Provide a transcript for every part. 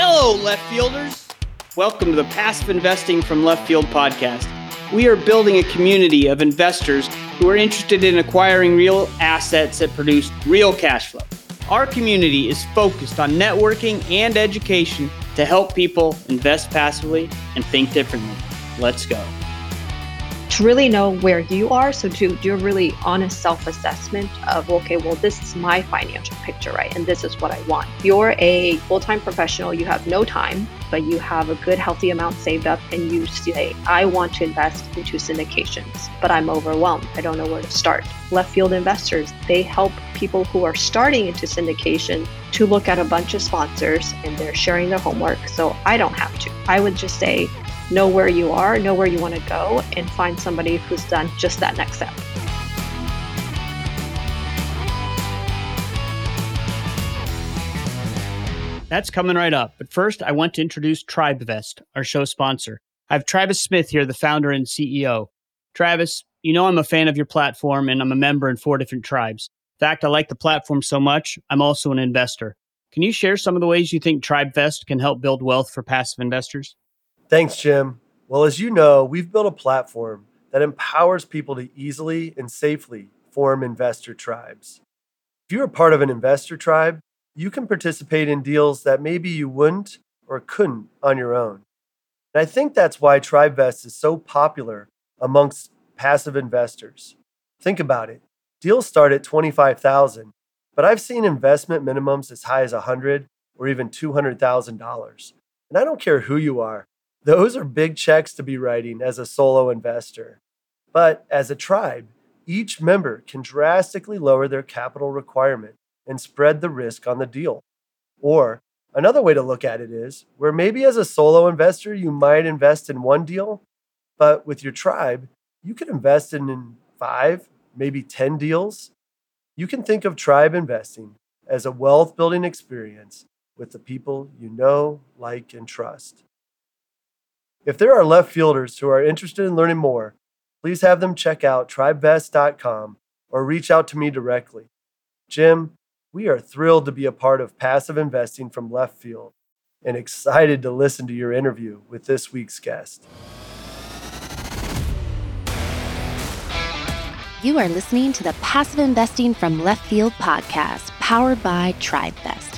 Hello, left fielders. Welcome to the Passive Investing from Left Field podcast. We are building a community of investors who are interested in acquiring real assets that produce real cash flow. Our community is focused on networking and education to help people invest passively and think differently. Let's go really know where you are. So to do a really honest self-assessment of, okay, well, this is my financial picture, right? And this is what I want. You're a full-time professional, you have no time, but you have a good, healthy amount saved up, and you say, I want to invest into syndications, but I'm overwhelmed. I don't know where to start. Left field investors, they help people who are starting into syndication to look at a bunch of sponsors and they're sharing their homework. So I don't have to. I would just say, know where you are, know where you want to go, and find somebody who's done just that next step. That's coming right up. But first, I want to introduce TribeVest, our show sponsor. I have Travis Smith here, the founder and CEO. Travis, you know I'm a fan of your platform and I'm a member in four different tribes. In fact, I like the platform so much, I'm also an investor. Can you share some of the ways you think TribeVest can help build wealth for passive investors? Thanks, Jim. Well, as you know, we've built a platform that empowers people to easily and safely form investor tribes. If you're a part of an investor tribe, you can participate in deals that maybe you wouldn't or couldn't on your own. And I think that's why TribeVest is so popular amongst passive investors. Think about it. Deals start at 25,000, but I've seen investment minimums as high as 100 or even $200,000. And I don't care who you are. Those are big checks to be writing as a solo investor. But as a tribe, each member can drastically lower their capital requirement and spread the risk on the deal. Or another way to look at it is where maybe as a solo investor, you might invest in one deal, but with your tribe, you could invest in five, maybe 10 deals. You can think of tribe investing as a wealth building experience with the people you know, like, and trust. If there are left fielders who are interested in learning more, please have them check out tribevest.com or reach out to me directly. Jim, we are thrilled to be a part of passive investing from left field and excited to listen to your interview with this week's guest. You are listening to the Passive Investing from Left Field podcast, powered by TribeVest.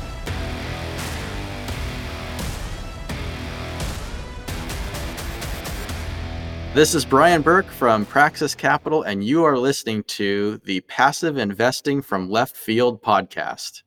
This is Brian Burke from Praxis Capital, and you are listening to the Passive Investing from Left Field podcast.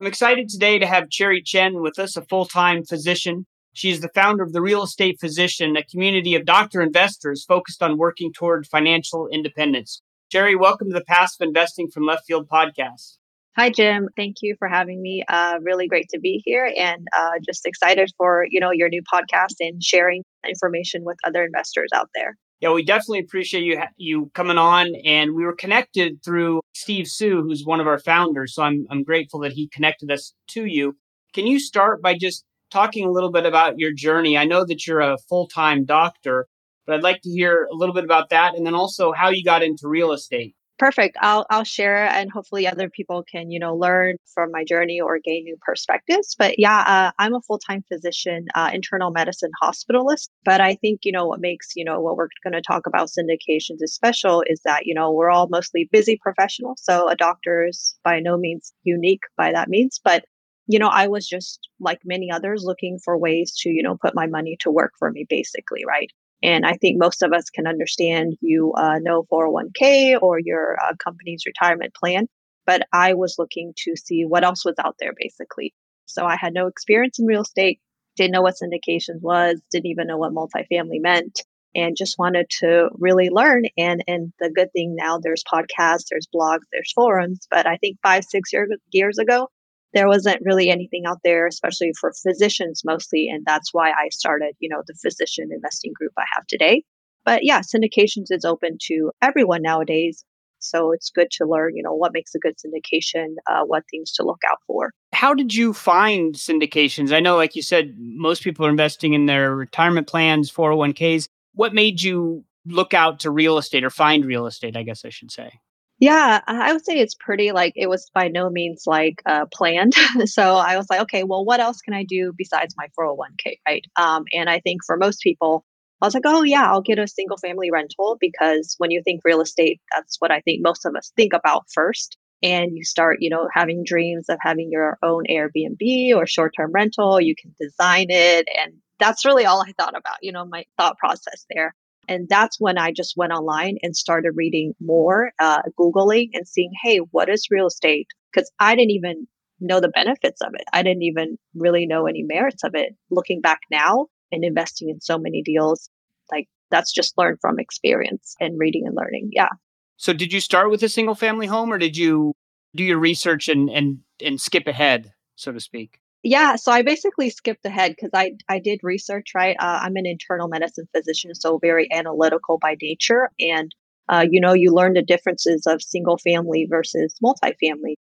I'm excited today to have Cherry Chen with us, a full time physician. She is the founder of the Real Estate Physician, a community of doctor investors focused on working toward financial independence. Cherry, welcome to the Passive Investing from Left Field podcast. Hi, Jim. Thank you for having me. Uh, really great to be here, and uh, just excited for you know your new podcast and sharing information with other investors out there. Yeah, we definitely appreciate you you coming on, and we were connected through Steve Suh, who's one of our founders. So I'm I'm grateful that he connected us to you. Can you start by just talking a little bit about your journey? I know that you're a full time doctor, but I'd like to hear a little bit about that, and then also how you got into real estate perfect i'll i'll share and hopefully other people can you know learn from my journey or gain new perspectives but yeah uh, i'm a full-time physician uh, internal medicine hospitalist but i think you know what makes you know what we're going to talk about syndications is special is that you know we're all mostly busy professionals so a doctor is by no means unique by that means but you know i was just like many others looking for ways to you know put my money to work for me basically right and I think most of us can understand you uh, know 401k or your uh, company's retirement plan. But I was looking to see what else was out there basically. So I had no experience in real estate, didn't know what syndications was, didn't even know what multifamily meant, and just wanted to really learn. And and the good thing now there's podcasts, there's blogs, there's forums. But I think five, six years years ago, there wasn't really anything out there, especially for physicians mostly. And that's why I started, you know, the physician investing group I have today. But yeah, syndications is open to everyone nowadays. So it's good to learn, you know, what makes a good syndication, uh, what things to look out for. How did you find syndications? I know, like you said, most people are investing in their retirement plans, 401ks. What made you look out to real estate or find real estate, I guess I should say? Yeah, I would say it's pretty like it was by no means like uh, planned. so I was like, okay, well, what else can I do besides my 401k, right? Um, and I think for most people, I was like, oh, yeah, I'll get a single family rental because when you think real estate, that's what I think most of us think about first. And you start, you know, having dreams of having your own Airbnb or short term rental. You can design it. And that's really all I thought about, you know, my thought process there. And that's when I just went online and started reading more, uh, Googling and seeing, hey, what is real estate? Because I didn't even know the benefits of it. I didn't even really know any merits of it. Looking back now, and investing in so many deals. Like that's just learned from experience and reading and learning. Yeah. So did you start with a single family home or did you do your research and and and skip ahead, so to speak? Yeah, so I basically skipped ahead because I I did research. Right, uh, I'm an internal medicine physician, so very analytical by nature, and uh, you know you learn the differences of single family versus multifamily,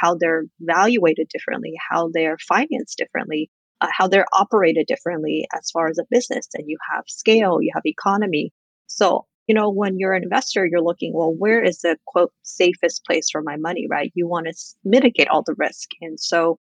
how they're evaluated differently, how they're financed differently, uh, how they're operated differently as far as a business and you have scale you have economy so you know when you're an investor you're looking well where is the quote safest place for my money right you want to mitigate all the risk and so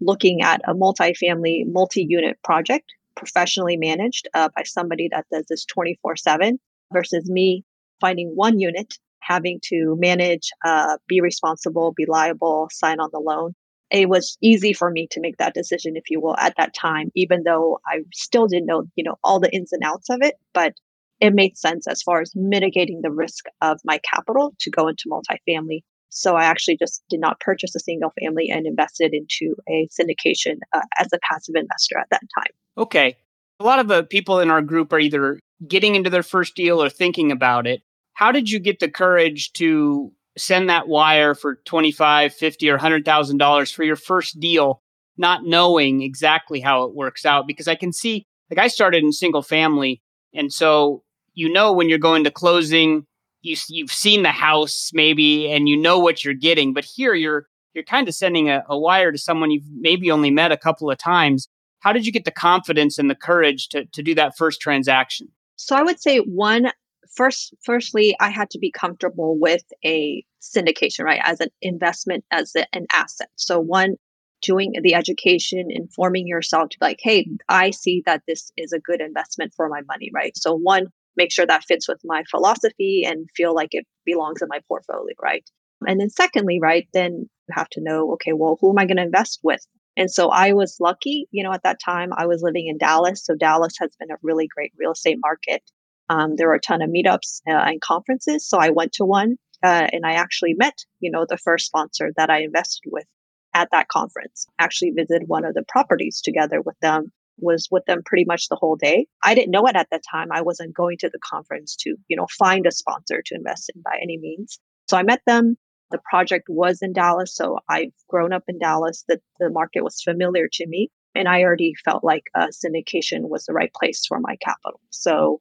looking at a multi-family multi-unit project professionally managed uh, by somebody that does this 24-7 versus me finding one unit having to manage uh, be responsible be liable sign on the loan it was easy for me to make that decision, if you will, at that time, even though I still didn't know, you know, all the ins and outs of it. But it made sense as far as mitigating the risk of my capital to go into multifamily. So I actually just did not purchase a single family and invested into a syndication uh, as a passive investor at that time. Okay. A lot of the people in our group are either getting into their first deal or thinking about it. How did you get the courage to send that wire for 25 50 or $100000 for your first deal not knowing exactly how it works out because i can see like i started in single family and so you know when you're going to closing you, you've seen the house maybe and you know what you're getting but here you're you're kind of sending a, a wire to someone you've maybe only met a couple of times. How did you get the confidence and the courage to, to do that first transaction? So i would say one first firstly i had to be comfortable with a syndication right as an investment as a, an asset. So one doing the education informing yourself to be like hey i see that this is a good investment for my money right? So one make sure that fits with my philosophy and feel like it belongs in my portfolio right and then secondly right then you have to know okay well who am i going to invest with and so I was lucky, you know, at that time I was living in Dallas. So Dallas has been a really great real estate market. Um, there were a ton of meetups uh, and conferences. So I went to one uh, and I actually met, you know, the first sponsor that I invested with at that conference. Actually visited one of the properties together with them, was with them pretty much the whole day. I didn't know it at the time. I wasn't going to the conference to, you know, find a sponsor to invest in by any means. So I met them. The project was in Dallas. So I've grown up in Dallas. The, the market was familiar to me. And I already felt like a syndication was the right place for my capital. So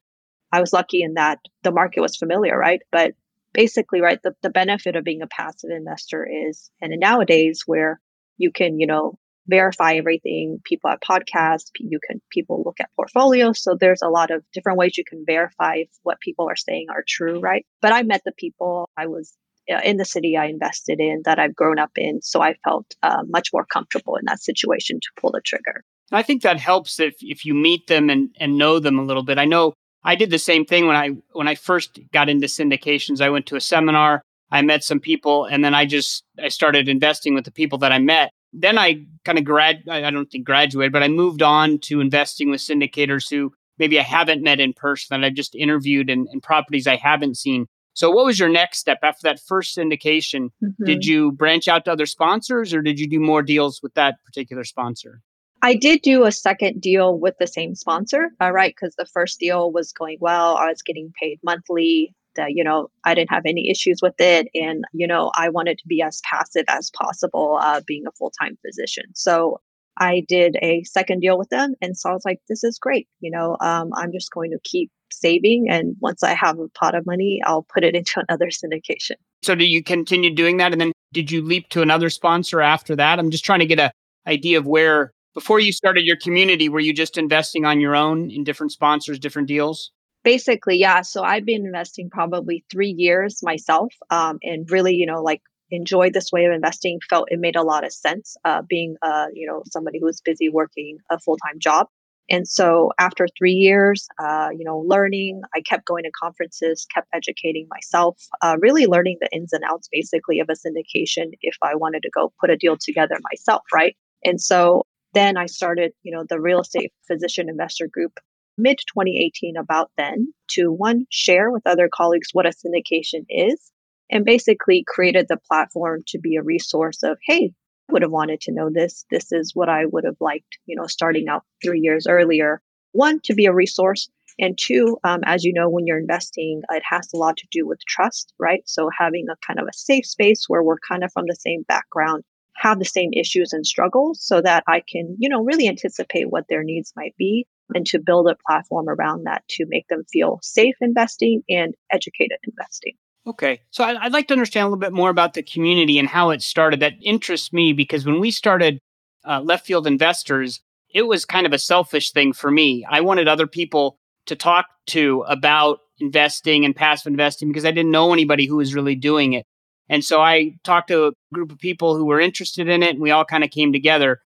I was lucky in that the market was familiar, right? But basically, right, the, the benefit of being a passive investor is, and nowadays where you can, you know, verify everything, people have podcasts, you can, people look at portfolios. So there's a lot of different ways you can verify if what people are saying are true, right? But I met the people I was uh, in the city I invested in that I've grown up in. So I felt uh, much more comfortable in that situation to pull the trigger. I think that helps if, if you meet them and, and know them a little bit. I know I did the same thing when I when I first got into syndications. I went to a seminar, I met some people, and then I just I started investing with the people that I met. Then I kind of grad I don't think graduated, but I moved on to investing with syndicators who maybe I haven't met in person that I've just interviewed and, and properties I haven't seen. So what was your next step after that first syndication? Mm-hmm. Did you branch out to other sponsors or did you do more deals with that particular sponsor? I did do a second deal with the same sponsor, uh, right? Because the first deal was going well. I was getting paid monthly. That you know, I didn't have any issues with it, and you know, I wanted to be as passive as possible, uh, being a full time physician. So I did a second deal with them, and so I was like, "This is great." You know, um, I'm just going to keep saving. And once I have a pot of money, I'll put it into another syndication. So do you continue doing that? And then did you leap to another sponsor after that? I'm just trying to get a idea of where before you started your community, were you just investing on your own in different sponsors, different deals? Basically, yeah. So I've been investing probably three years myself, um, and really, you know, like enjoyed this way of investing. Felt it made a lot of sense, uh, being, uh, you know, somebody who's busy working a full time job. And so after three years, uh, you know, learning, I kept going to conferences, kept educating myself, uh, really learning the ins and outs basically of a syndication if I wanted to go put a deal together myself, right? And so then I started, you know, the real estate physician investor group mid 2018 about then to one share with other colleagues what a syndication is and basically created the platform to be a resource of hey would have wanted to know this. This is what I would have liked, you know, starting out three years earlier. One, to be a resource. And two, um, as you know, when you're investing, it has a lot to do with trust, right? So having a kind of a safe space where we're kind of from the same background, have the same issues and struggles so that I can, you know, really anticipate what their needs might be and to build a platform around that to make them feel safe investing and educated investing. Okay. So I'd like to understand a little bit more about the community and how it started. That interests me because when we started uh, Left Field Investors, it was kind of a selfish thing for me. I wanted other people to talk to about investing and passive investing because I didn't know anybody who was really doing it. And so I talked to a group of people who were interested in it and we all kind of came together.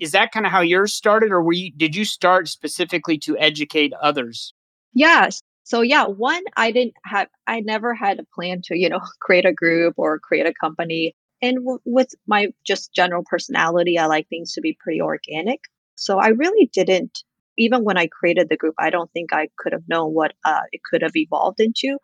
Is that kind of how yours started or were you did you start specifically to educate others? Yes. So yeah, one, I didn't have, I never had a plan to, you know, create a group or create a company. And w- with my just general personality, I like things to be pretty organic. So I really didn't, even when I created the group, I don't think I could have known what uh, it could have evolved into.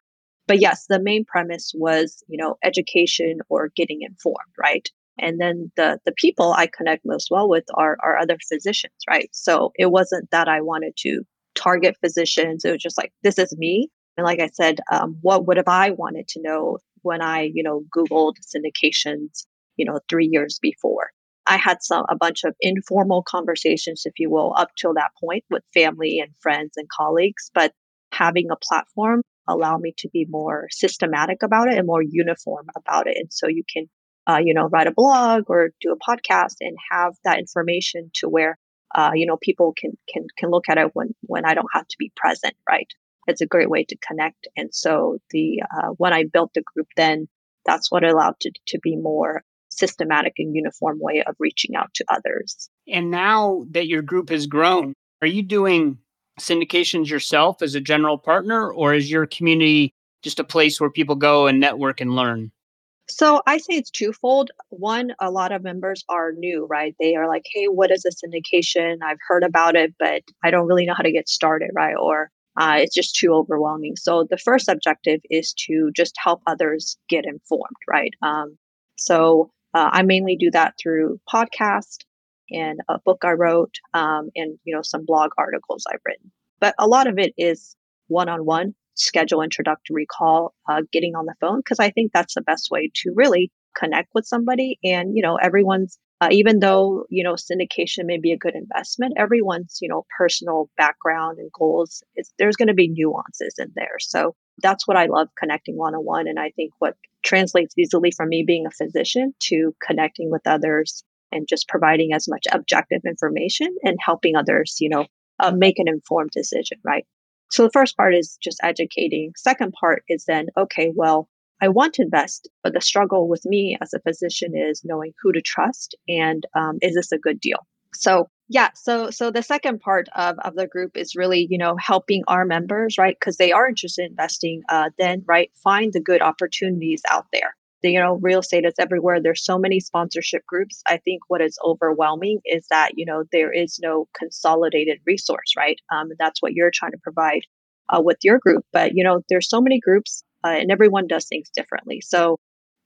But yes, the main premise was, you know, education or getting informed, right? And then the the people I connect most well with are are other physicians, right? So it wasn't that I wanted to target physicians. It was just like, this is me. And like I said, um, what would have I wanted to know when I, you know, Googled syndications, you know, three years before? I had some a bunch of informal conversations, if you will, up till that point with family and friends and colleagues. But having a platform allow me to be more systematic about it and more uniform about it. And so you can, uh, you know, write a blog or do a podcast and have that information to where uh, you know, people can can can look at it when when I don't have to be present, right? It's a great way to connect. And so the uh, when I built the group, then that's what allowed to to be more systematic and uniform way of reaching out to others. And now that your group has grown, are you doing syndications yourself as a general partner, or is your community just a place where people go and network and learn? So I say it's twofold. One, a lot of members are new, right? They are like, hey, what is a syndication? I've heard about it, but I don't really know how to get started, right? Or uh, it's just too overwhelming. So the first objective is to just help others get informed, right? Um, so uh, I mainly do that through podcast and a book I wrote, um, and you know some blog articles I've written. But a lot of it is one-on-one schedule introductory call, uh, getting on the phone, because I think that's the best way to really connect with somebody. And, you know, everyone's, uh, even though, you know, syndication may be a good investment, everyone's, you know, personal background and goals, is, there's going to be nuances in there. So that's what I love connecting one on one. And I think what translates easily from me being a physician to connecting with others and just providing as much objective information and helping others, you know, uh, make an informed decision, right? So the first part is just educating. Second part is then, okay, well, I want to invest, but the struggle with me as a physician is knowing who to trust and um, is this a good deal? So yeah, so so the second part of, of the group is really you know helping our members right because they are interested in investing. Uh, then right find the good opportunities out there you know real estate is everywhere. There's so many sponsorship groups. I think what is overwhelming is that you know there is no consolidated resource right? Um, that's what you're trying to provide uh, with your group. But you know there's so many groups uh, and everyone does things differently. So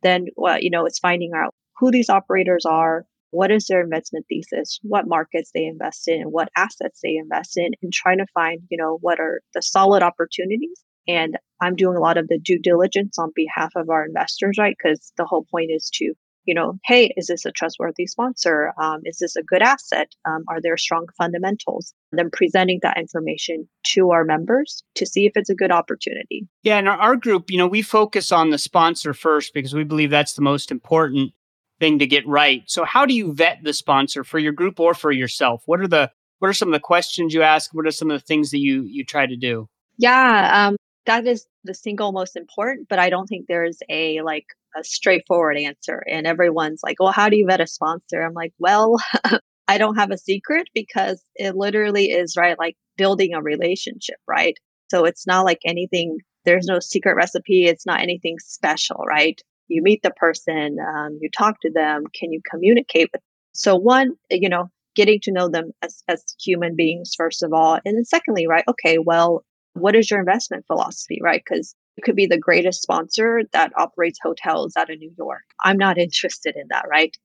then well, you know it's finding out who these operators are what is their investment thesis what markets they invest in and what assets they invest in and trying to find you know what are the solid opportunities and I'm doing a lot of the due diligence on behalf of our investors, right? Because the whole point is to you know, hey, is this a trustworthy sponsor? Um, is this a good asset? Um, are there strong fundamentals? And then presenting that information to our members to see if it's a good opportunity. Yeah, And our, our group, you know, we focus on the sponsor first because we believe that's the most important thing to get right. So, how do you vet the sponsor for your group or for yourself? What are the what are some of the questions you ask? What are some of the things that you you try to do? Yeah, um, that is the single most important, but I don't think there's a like a straightforward answer. And everyone's like, well, how do you vet a sponsor? I'm like, well, I don't have a secret because it literally is, right? Like building a relationship, right? So it's not like anything, there's no secret recipe. It's not anything special, right? You meet the person, um, you talk to them, can you communicate with? So one, you know, getting to know them as, as human beings, first of all. And then secondly, right? Okay, well, what is your investment philosophy, right? Because it could be the greatest sponsor that operates hotels out of New York. I'm not interested in that, right?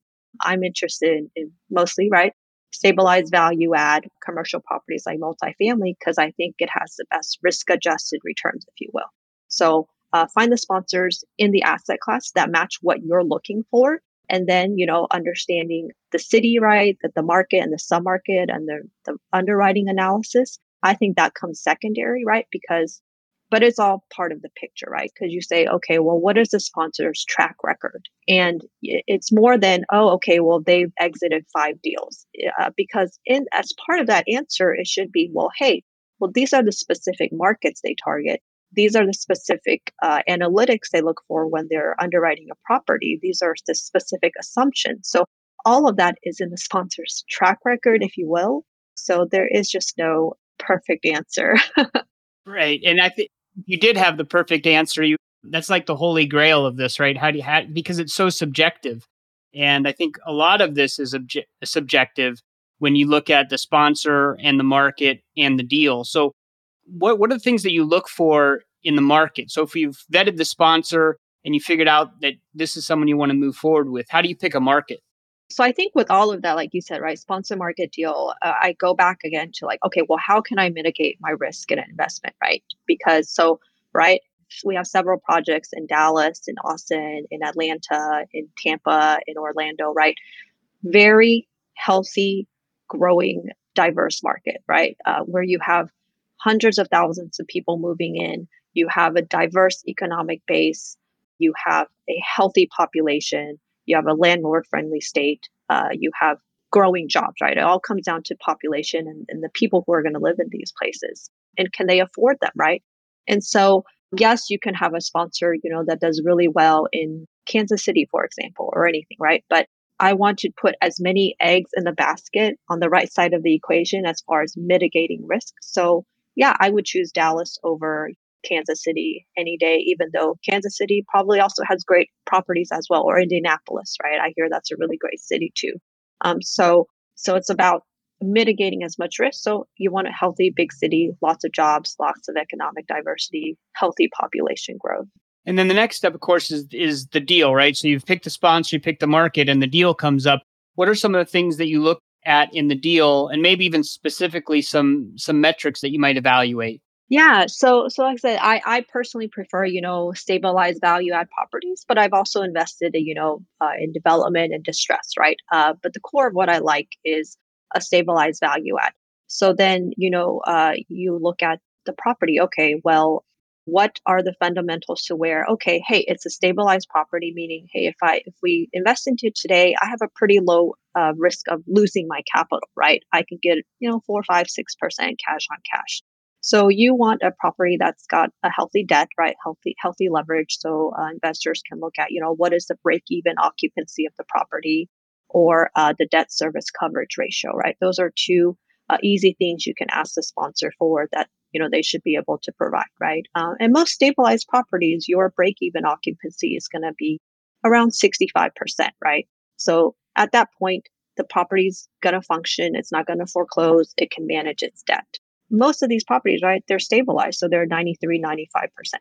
I'm interested in, in mostly, right? Stabilized value add commercial properties like multifamily because I think it has the best risk adjusted returns, if you will. So uh, find the sponsors in the asset class that match what you're looking for. And then, you know, understanding the city, right? That the market and the sub market and the, the underwriting analysis I think that comes secondary, right? Because, but it's all part of the picture, right? Because you say, okay, well, what is the sponsor's track record? And it's more than, oh, okay, well, they've exited five deals. Uh, because in as part of that answer, it should be, well, hey, well, these are the specific markets they target. These are the specific uh, analytics they look for when they're underwriting a property. These are the specific assumptions. So all of that is in the sponsor's track record, if you will. So there is just no perfect answer. right. And I think you did have the perfect answer. You that's like the holy grail of this, right? How do you have because it's so subjective. And I think a lot of this is obje- subjective when you look at the sponsor and the market and the deal. So what what are the things that you look for in the market? So if you've vetted the sponsor and you figured out that this is someone you want to move forward with, how do you pick a market? So I think with all of that, like you said, right, sponsor market deal, uh, I go back again to like, okay, well, how can I mitigate my risk in an investment, right? Because so, right, we have several projects in Dallas, in Austin, in Atlanta, in Tampa, in Orlando, right? Very healthy, growing, diverse market, right? Uh, where you have hundreds of thousands of people moving in, you have a diverse economic base, you have a healthy population you have a landlord friendly state, uh, you have growing jobs, right? It all comes down to population and, and the people who are going to live in these places. And can they afford them, right? And so, yes, you can have a sponsor, you know, that does really well in Kansas City, for example, or anything, right? But I want to put as many eggs in the basket on the right side of the equation as far as mitigating risk. So, yeah, I would choose Dallas over Kansas City any day, even though Kansas City probably also has great properties as well, or Indianapolis, right? I hear that's a really great city too. Um, so, so it's about mitigating as much risk. So you want a healthy big city, lots of jobs, lots of economic diversity, healthy population growth. And then the next step, of course, is is the deal, right? So you've picked the sponsor, you picked the market, and the deal comes up. What are some of the things that you look at in the deal, and maybe even specifically some some metrics that you might evaluate? Yeah, so so like I said, I I personally prefer you know stabilized value add properties, but I've also invested you know uh, in development and distress, right? Uh, but the core of what I like is a stabilized value add. So then you know uh, you look at the property. Okay, well, what are the fundamentals to where okay, hey, it's a stabilized property, meaning hey, if I if we invest into today, I have a pretty low uh, risk of losing my capital, right? I can get you know four, five, six percent cash on cash. So you want a property that's got a healthy debt, right? Healthy, healthy leverage. So uh, investors can look at, you know, what is the break even occupancy of the property or uh, the debt service coverage ratio, right? Those are two uh, easy things you can ask the sponsor for that, you know, they should be able to provide, right? Uh, and most stabilized properties, your break even occupancy is going to be around 65%, right? So at that point, the property's going to function. It's not going to foreclose. It can manage its debt most of these properties, right, they're stabilized. So they're 93, 95%.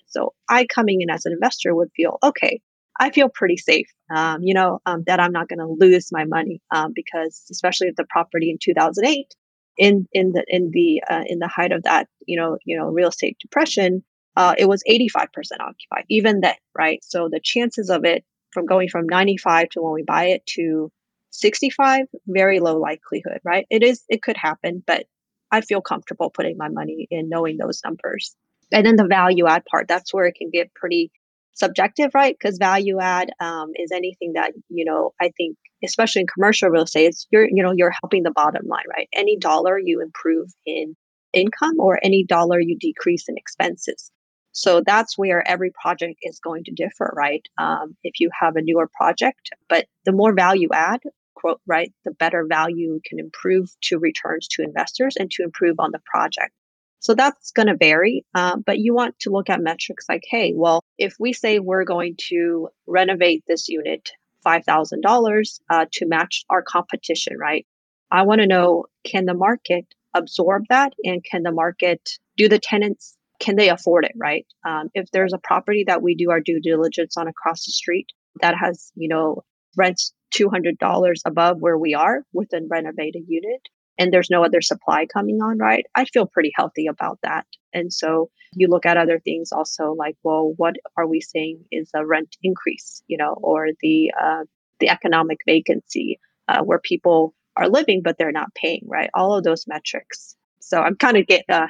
So I coming in as an investor would feel, okay, I feel pretty safe, um, you know, um, that I'm not going to lose my money um, because especially if the property in 2008 in, in the, in the, uh, in the height of that, you know, you know, real estate depression, uh, it was 85% occupied, even then, right? So the chances of it from going from 95 to when we buy it to 65, very low likelihood, right? It is, it could happen, but I feel comfortable putting my money in knowing those numbers. And then the value add part, that's where it can get pretty subjective, right? Because value add um, is anything that, you know, I think, especially in commercial real estate, it's you're, you know, you're helping the bottom line, right? Any dollar you improve in income or any dollar you decrease in expenses. So that's where every project is going to differ, right? Um, if you have a newer project, but the more value add, quote, right, the better value can improve to returns to investors and to improve on the project. So that's going to vary, uh, but you want to look at metrics like, hey, well, if we say we're going to renovate this unit $5,000 uh, to match our competition, right? I want to know can the market absorb that and can the market do the tenants can they afford it right um, if there's a property that we do our due diligence on across the street that has you know rents $200 above where we are with a renovated unit and there's no other supply coming on right? I feel pretty healthy about that. And so you look at other things also like well what are we saying is a rent increase you know or the uh, the economic vacancy uh, where people are living but they're not paying right? All of those metrics. So i'm kind of get uh,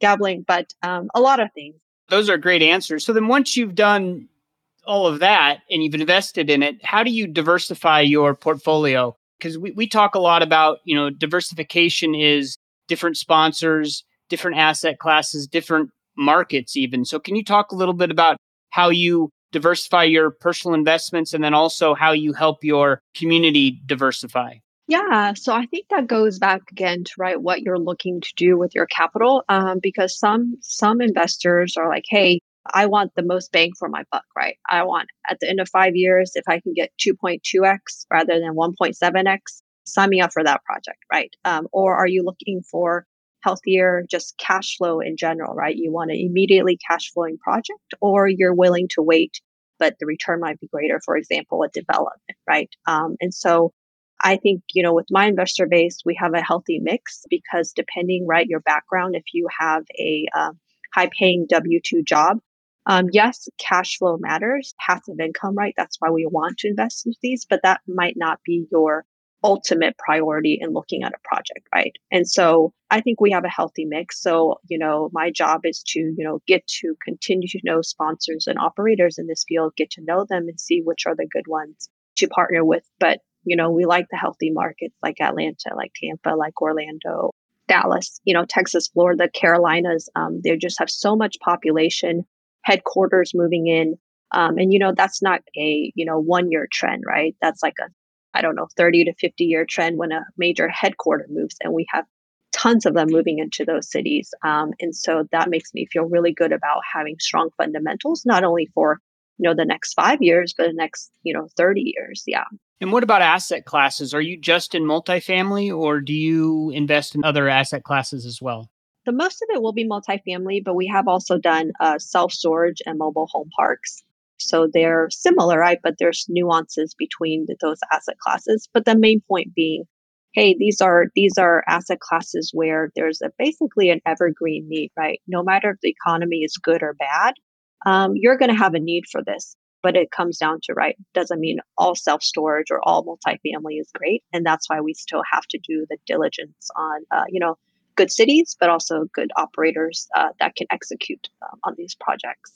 gabbling but um, a lot of things. Those are great answers. So then once you've done all of that and you've invested in it how do you diversify your portfolio? Because we, we talk a lot about you know diversification is different sponsors different asset classes different markets even. So can you talk a little bit about how you diversify your personal investments and then also how you help your community diversify? Yeah, so I think that goes back again to right what you're looking to do with your capital, um, because some some investors are like, hey, I want the most bang for my buck, right? I want at the end of five years, if I can get 2.2x rather than 1.7x, sign me up for that project, right? Um, or are you looking for healthier just cash flow in general, right? You want an immediately cash flowing project, or you're willing to wait, but the return might be greater, for example, a development, right? Um, and so I think, you know, with my investor base, we have a healthy mix because depending, right, your background, if you have a uh, high paying W 2 job, um, yes, cash flow matters, passive income, right? That's why we want to invest in these, but that might not be your ultimate priority in looking at a project, right? And so I think we have a healthy mix. So, you know, my job is to, you know, get to continue to know sponsors and operators in this field, get to know them and see which are the good ones to partner with. But, you know, we like the healthy markets like Atlanta, like Tampa, like Orlando, Dallas, you know, Texas, Florida, Carolinas. Um, they just have so much population headquarters moving in. Um, and you know that's not a you know one year trend, right? That's like a I don't know 30 to 50 year trend when a major headquarter moves, and we have tons of them moving into those cities. Um, and so that makes me feel really good about having strong fundamentals, not only for you know the next five years, but the next you know 30 years. Yeah. And what about asset classes? Are you just in multifamily, or do you invest in other asset classes as well? The most of it will be multifamily, but we have also done uh, self storage and mobile home parks. So they're similar, right? But there's nuances between those asset classes. But the main point being, hey, these are these are asset classes where there's a, basically an evergreen need, right? No matter if the economy is good or bad, um, you're going to have a need for this. But it comes down to right doesn't mean all self storage or all multifamily is great, and that's why we still have to do the diligence on, uh, you know, good cities, but also good operators uh, that can execute um, on these projects.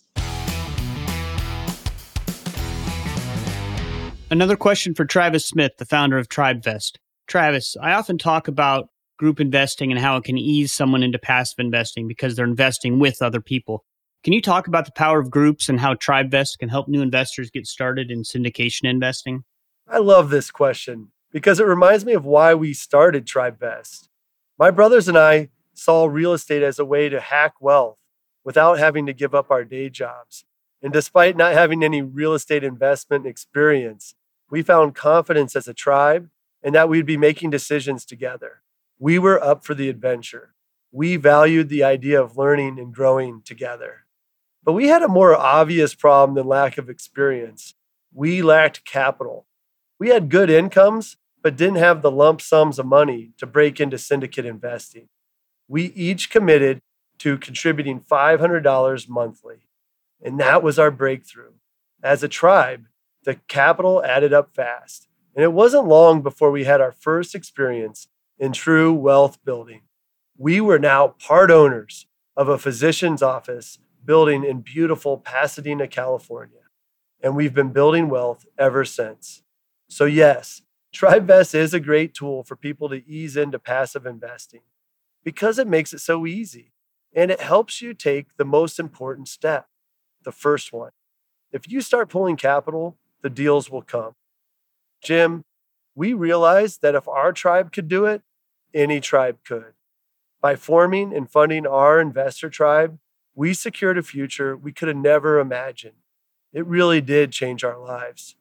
Another question for Travis Smith, the founder of TribeVest. Travis, I often talk about group investing and how it can ease someone into passive investing because they're investing with other people. Can you talk about the power of groups and how TribeVest can help new investors get started in syndication investing? I love this question because it reminds me of why we started TribeVest. My brothers and I saw real estate as a way to hack wealth without having to give up our day jobs. And despite not having any real estate investment experience, we found confidence as a tribe and that we'd be making decisions together. We were up for the adventure. We valued the idea of learning and growing together. But we had a more obvious problem than lack of experience. We lacked capital. We had good incomes, but didn't have the lump sums of money to break into syndicate investing. We each committed to contributing $500 monthly. And that was our breakthrough. As a tribe, The capital added up fast, and it wasn't long before we had our first experience in true wealth building. We were now part owners of a physician's office building in beautiful Pasadena, California, and we've been building wealth ever since. So, yes, TribeVest is a great tool for people to ease into passive investing because it makes it so easy and it helps you take the most important step, the first one. If you start pulling capital, the deals will come. Jim, we realized that if our tribe could do it, any tribe could. By forming and funding our investor tribe, we secured a future we could have never imagined. It really did change our lives.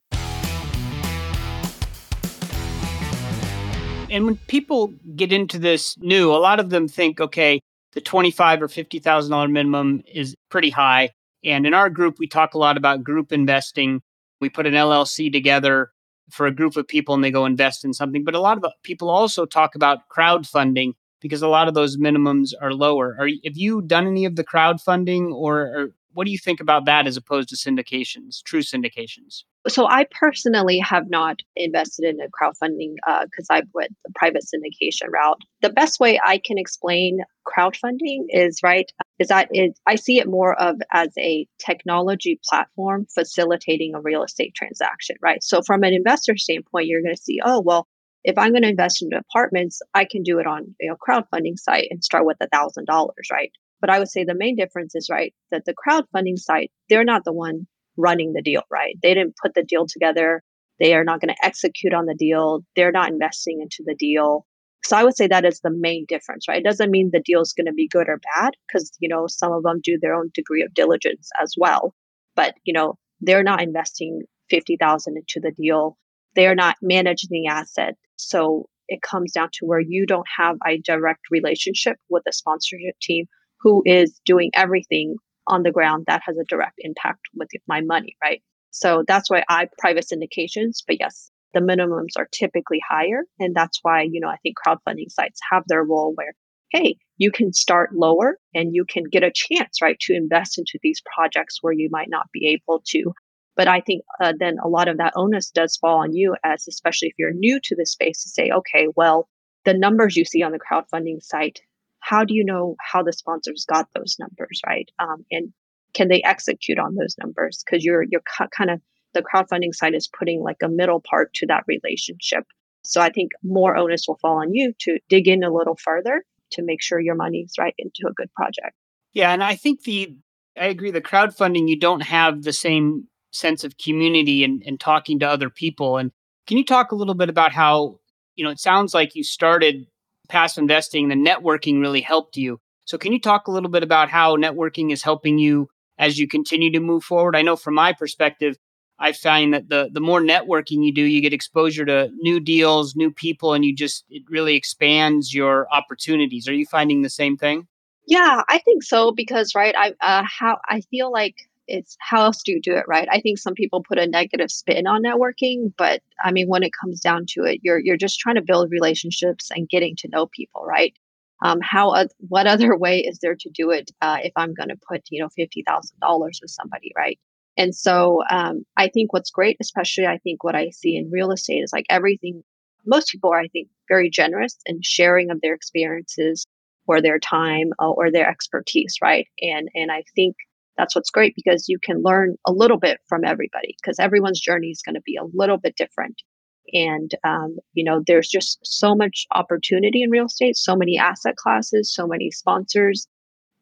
And when people get into this new, a lot of them think, okay, the twenty-five or fifty thousand dollar minimum is pretty high. And in our group, we talk a lot about group investing. We put an LLC together for a group of people and they go invest in something. But a lot of people also talk about crowdfunding because a lot of those minimums are lower. Are have you done any of the crowdfunding or, or what do you think about that as opposed to syndications, true syndications? So I personally have not invested in a crowdfunding because uh, I went the private syndication route. The best way I can explain crowdfunding is right is that it, I see it more of as a technology platform facilitating a real estate transaction, right? So from an investor standpoint, you're going to see, oh well, if I'm going to invest in apartments, I can do it on you know crowdfunding site and start with a thousand dollars, right? But I would say the main difference is right that the crowdfunding site, they're not the one running the deal, right? They didn't put the deal together. They are not going to execute on the deal. They're not investing into the deal. So I would say that is the main difference, right? It doesn't mean the deal is going to be good or bad because, you know, some of them do their own degree of diligence as well. But, you know, they're not investing 50,000 into the deal. They're not managing the asset. So it comes down to where you don't have a direct relationship with the sponsorship team who is doing everything on the ground that has a direct impact with my money, right? So that's why I private syndications, but yes, the minimums are typically higher. And that's why, you know, I think crowdfunding sites have their role where, hey, you can start lower and you can get a chance, right, to invest into these projects where you might not be able to. But I think uh, then a lot of that onus does fall on you, as especially if you're new to this space, to say, okay, well, the numbers you see on the crowdfunding site how do you know how the sponsors got those numbers, right? Um, and can they execute on those numbers? Because you're you're kind of the crowdfunding side is putting like a middle part to that relationship. So I think more onus will fall on you to dig in a little further to make sure your money's right into a good project. Yeah, and I think the I agree the crowdfunding you don't have the same sense of community and, and talking to other people. And can you talk a little bit about how, you know, it sounds like you started passive investing, the networking really helped you. So, can you talk a little bit about how networking is helping you as you continue to move forward? I know from my perspective, I find that the the more networking you do, you get exposure to new deals, new people, and you just it really expands your opportunities. Are you finding the same thing? Yeah, I think so because right, I uh, how I feel like it's how else do you do it right? I think some people put a negative spin on networking but i mean when it comes down to it you're you're just trying to build relationships and getting to know people right? Um, how what other way is there to do it uh, if i'm going to put you know $50000 with somebody right? And so um, i think what's great especially i think what i see in real estate is like everything most people are i think very generous in sharing of their experiences or their time uh, or their expertise right? And and i think that's what's great because you can learn a little bit from everybody because everyone's journey is going to be a little bit different. And um, you know there's just so much opportunity in real estate so many asset classes so many sponsors.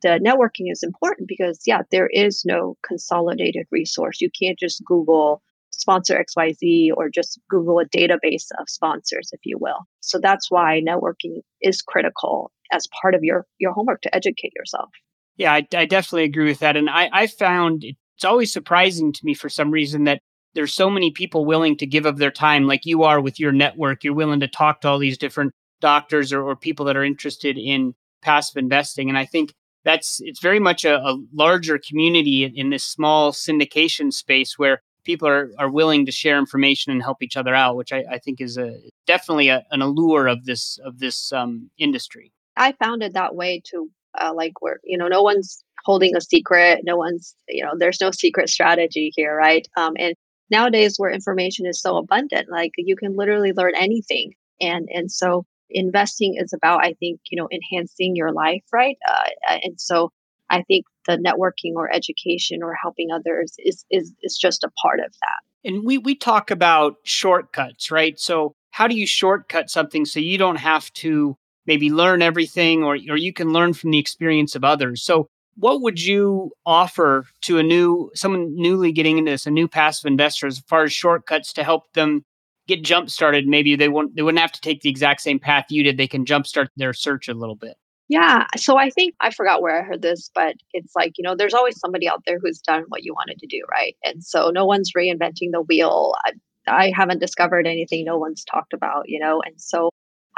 The networking is important because yeah there is no consolidated resource. You can't just google sponsor xyz or just google a database of sponsors if you will. So that's why networking is critical as part of your your homework to educate yourself yeah, I, I definitely agree with that. And I, I found it's always surprising to me for some reason that there's so many people willing to give of their time, like you are with your network. You're willing to talk to all these different doctors or, or people that are interested in passive investing. And I think that's it's very much a, a larger community in, in, this small syndication space where people are, are willing to share information and help each other out, which I, I think is a definitely a, an allure of this of this um, industry. I found it that way to uh, like where you know no one's holding a secret no one's you know there's no secret strategy here right um, and nowadays where information is so abundant, like you can literally learn anything. And, and so investing is about, I think, you know, enhancing your life, right? Uh, and so I think the networking or education or helping others is, is, is just a part of that. And we, we talk about shortcuts, right? So how do you shortcut something so you don't have to maybe learn everything or, or you can learn from the experience of others? So what would you offer to a new someone newly getting into this, a new passive investor, as far as shortcuts to help them get jump started? Maybe they won't they wouldn't have to take the exact same path you did. They can jumpstart their search a little bit. Yeah. So I think I forgot where I heard this, but it's like, you know, there's always somebody out there who's done what you wanted to do, right? And so no one's reinventing the wheel. I, I haven't discovered anything no one's talked about, you know? And so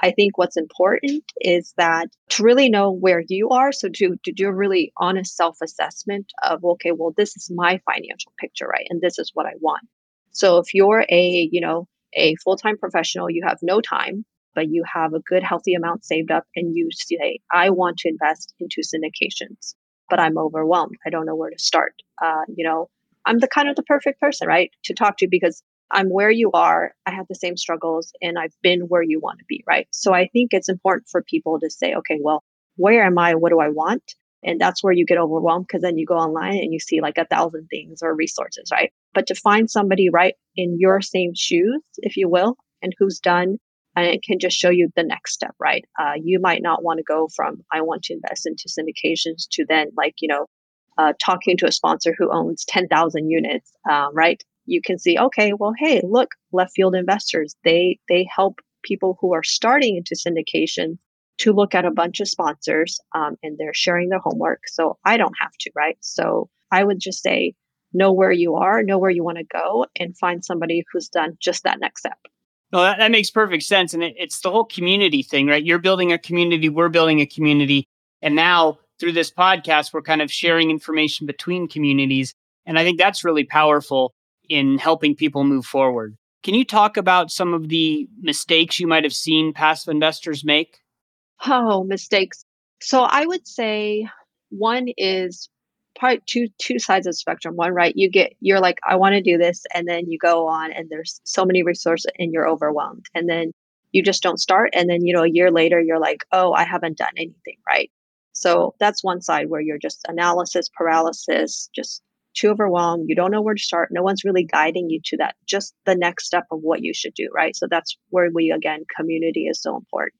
I think what's important is that to really know where you are. So to, to do a really honest self assessment of, okay, well, this is my financial picture, right? And this is what I want. So if you're a, you know, a full time professional, you have no time, but you have a good, healthy amount saved up and you say, I want to invest into syndications, but I'm overwhelmed. I don't know where to start. Uh, you know, I'm the kind of the perfect person, right, to talk to because I'm where you are. I have the same struggles and I've been where you want to be, right? So I think it's important for people to say, okay, well, where am I? What do I want? And that's where you get overwhelmed because then you go online and you see like a thousand things or resources, right? But to find somebody right in your same shoes, if you will, and who's done, and it can just show you the next step, right? Uh, you might not want to go from I want to invest into syndications to then like, you know, uh, talking to a sponsor who owns 10,000 units, um, right? You can see, okay, well, hey, look, left field investors, they they help people who are starting into syndication to look at a bunch of sponsors um, and they're sharing their homework. So I don't have to, right? So I would just say, know where you are, know where you want to go, and find somebody who's done just that next step. No, that, that makes perfect sense. And it, it's the whole community thing, right? You're building a community, we're building a community. And now through this podcast, we're kind of sharing information between communities. And I think that's really powerful in helping people move forward. Can you talk about some of the mistakes you might have seen passive investors make? Oh, mistakes. So I would say one is probably two two sides of the spectrum. One, right, you get you're like, I want to do this, and then you go on and there's so many resources and you're overwhelmed. And then you just don't start. And then, you know, a year later you're like, oh, I haven't done anything, right? So that's one side where you're just analysis paralysis, just too overwhelmed. You don't know where to start. No one's really guiding you to that, just the next step of what you should do, right? So that's where we, again, community is so important.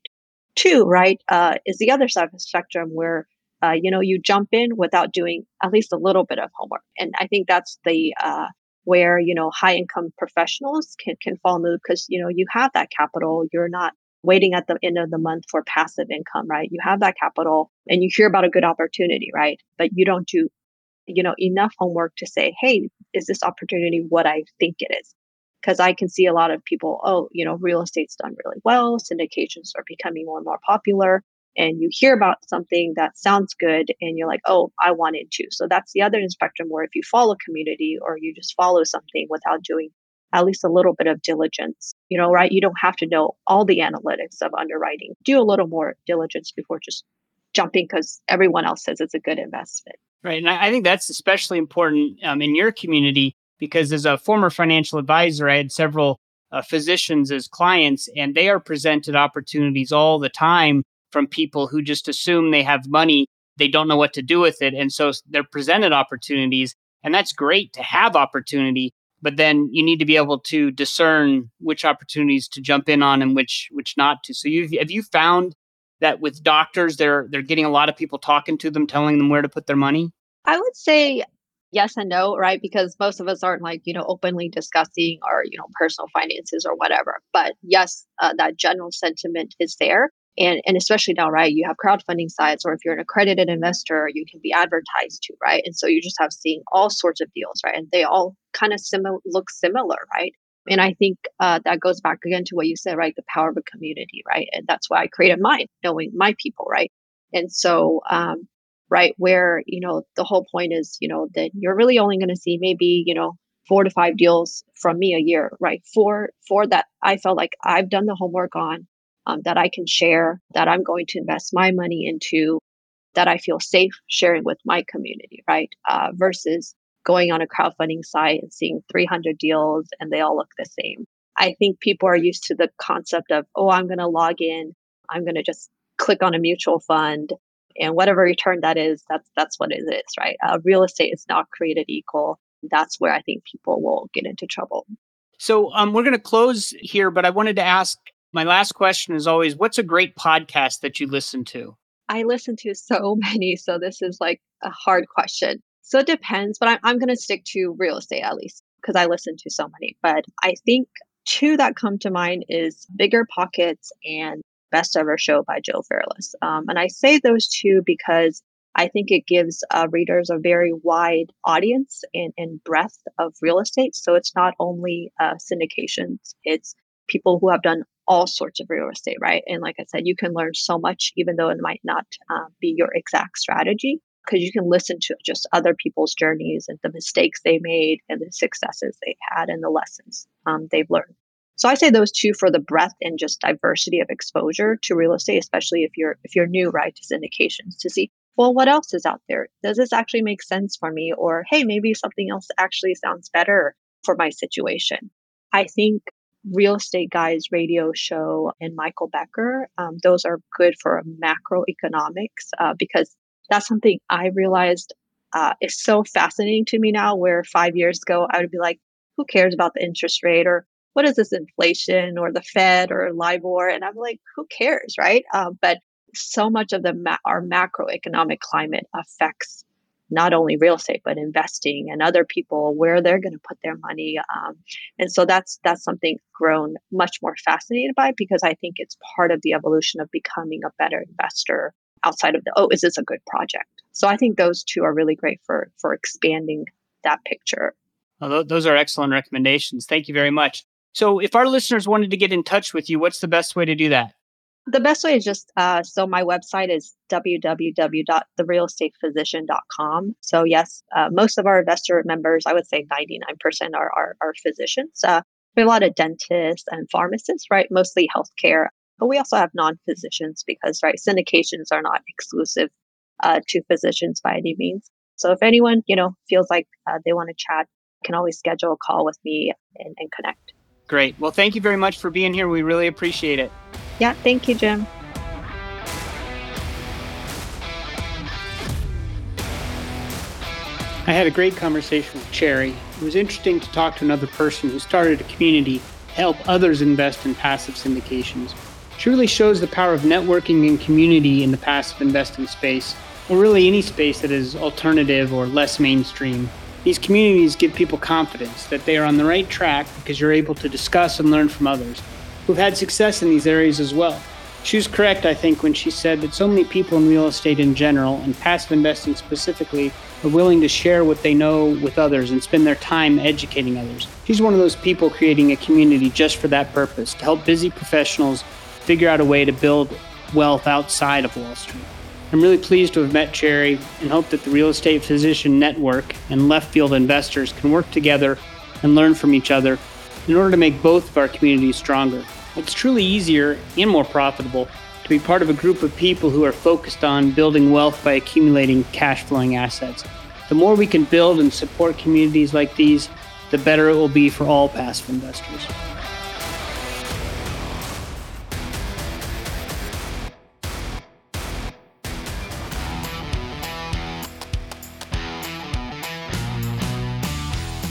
Two, right, uh, is the other side of the spectrum where, uh, you know, you jump in without doing at least a little bit of homework. And I think that's the, uh, where, you know, high income professionals can, can fall into because, you know, you have that capital. You're not waiting at the end of the month for passive income, right? You have that capital and you hear about a good opportunity, right? But you don't do you know, enough homework to say, hey, is this opportunity what I think it is? Because I can see a lot of people, oh, you know, real estate's done really well, syndications are becoming more and more popular. And you hear about something that sounds good and you're like, oh, I want it too. So that's the other spectrum where if you follow community or you just follow something without doing at least a little bit of diligence, you know, right? You don't have to know all the analytics of underwriting. Do a little more diligence before just jumping because everyone else says it's a good investment. Right. And I think that's especially important um, in your community because as a former financial advisor, I had several uh, physicians as clients, and they are presented opportunities all the time from people who just assume they have money. They don't know what to do with it. And so they're presented opportunities. And that's great to have opportunity, but then you need to be able to discern which opportunities to jump in on and which which not to. So you have you found that with doctors they're they're getting a lot of people talking to them telling them where to put their money? I would say yes and no right? Because most of us aren't like you know openly discussing our you know personal finances or whatever. But yes uh, that general sentiment is there. And and especially now right you have crowdfunding sites or if you're an accredited investor you can be advertised to right? And so you just have seeing all sorts of deals right? And they all kind of similar look similar right and I think uh, that goes back again to what you said, right? The power of a community, right? And that's why I created mine, knowing my people, right? And so, um, right, where, you know, the whole point is, you know, that you're really only going to see maybe, you know, four to five deals from me a year, right? For, for that, I felt like I've done the homework on, um, that I can share, that I'm going to invest my money into, that I feel safe sharing with my community, right? Uh, versus going on a crowdfunding site and seeing 300 deals and they all look the same. I think people are used to the concept of, oh, I'm going to log in, I'm going to just click on a mutual fund, and whatever return that is, that's that's what it is, right? Uh, real estate is not created equal. That's where I think people will get into trouble. So um, we're going to close here, but I wanted to ask my last question is always, what's a great podcast that you listen to? I listen to so many, so this is like a hard question. So it depends, but I'm, I'm going to stick to real estate at least because I listen to so many. But I think two that come to mind is Bigger Pockets and Best Ever Show by Joe Fairless. Um, and I say those two because I think it gives uh, readers a very wide audience and, and breadth of real estate. So it's not only uh, syndications, it's people who have done all sorts of real estate, right? And like I said, you can learn so much, even though it might not uh, be your exact strategy because you can listen to just other people's journeys and the mistakes they made and the successes they've had and the lessons um, they've learned. So I say those two for the breadth and just diversity of exposure to real estate, especially if you're if you're new, right, to syndications to see, well, what else is out there? Does this actually make sense for me? Or hey, maybe something else actually sounds better for my situation. I think Real Estate Guys radio show and Michael Becker, um, those are good for macroeconomics uh, because that's something I realized uh, is so fascinating to me now. Where five years ago, I would be like, who cares about the interest rate or what is this inflation or the Fed or LIBOR? And I'm like, who cares, right? Uh, but so much of the ma- our macroeconomic climate affects not only real estate but investing and other people where they're going to put their money um, and so that's that's something grown much more fascinated by because i think it's part of the evolution of becoming a better investor outside of the oh is this a good project so i think those two are really great for for expanding that picture well, those are excellent recommendations thank you very much so if our listeners wanted to get in touch with you what's the best way to do that the best way is just uh, so my website is www.therealestatephysician.com. So yes, uh, most of our investor members, I would say 99% are, are, are physicians. Uh, we have a lot of dentists and pharmacists, right? Mostly healthcare, but we also have non-physicians because right syndications are not exclusive uh, to physicians by any means. So if anyone you know feels like uh, they want to chat, can always schedule a call with me and, and connect. Great. Well, thank you very much for being here. We really appreciate it. Yeah, thank you, Jim. I had a great conversation with Cherry. It was interesting to talk to another person who started a community to help others invest in passive syndications. Really shows the power of networking and community in the passive investing space, or really any space that is alternative or less mainstream. These communities give people confidence that they are on the right track because you're able to discuss and learn from others who've had success in these areas as well. She was correct, I think, when she said that so many people in real estate in general and passive investing specifically are willing to share what they know with others and spend their time educating others. She's one of those people creating a community just for that purpose to help busy professionals figure out a way to build wealth outside of Wall Street. I'm really pleased to have met Cherry and hope that the Real Estate Physician Network and left field investors can work together and learn from each other in order to make both of our communities stronger. It's truly easier and more profitable to be part of a group of people who are focused on building wealth by accumulating cash flowing assets. The more we can build and support communities like these, the better it will be for all passive investors.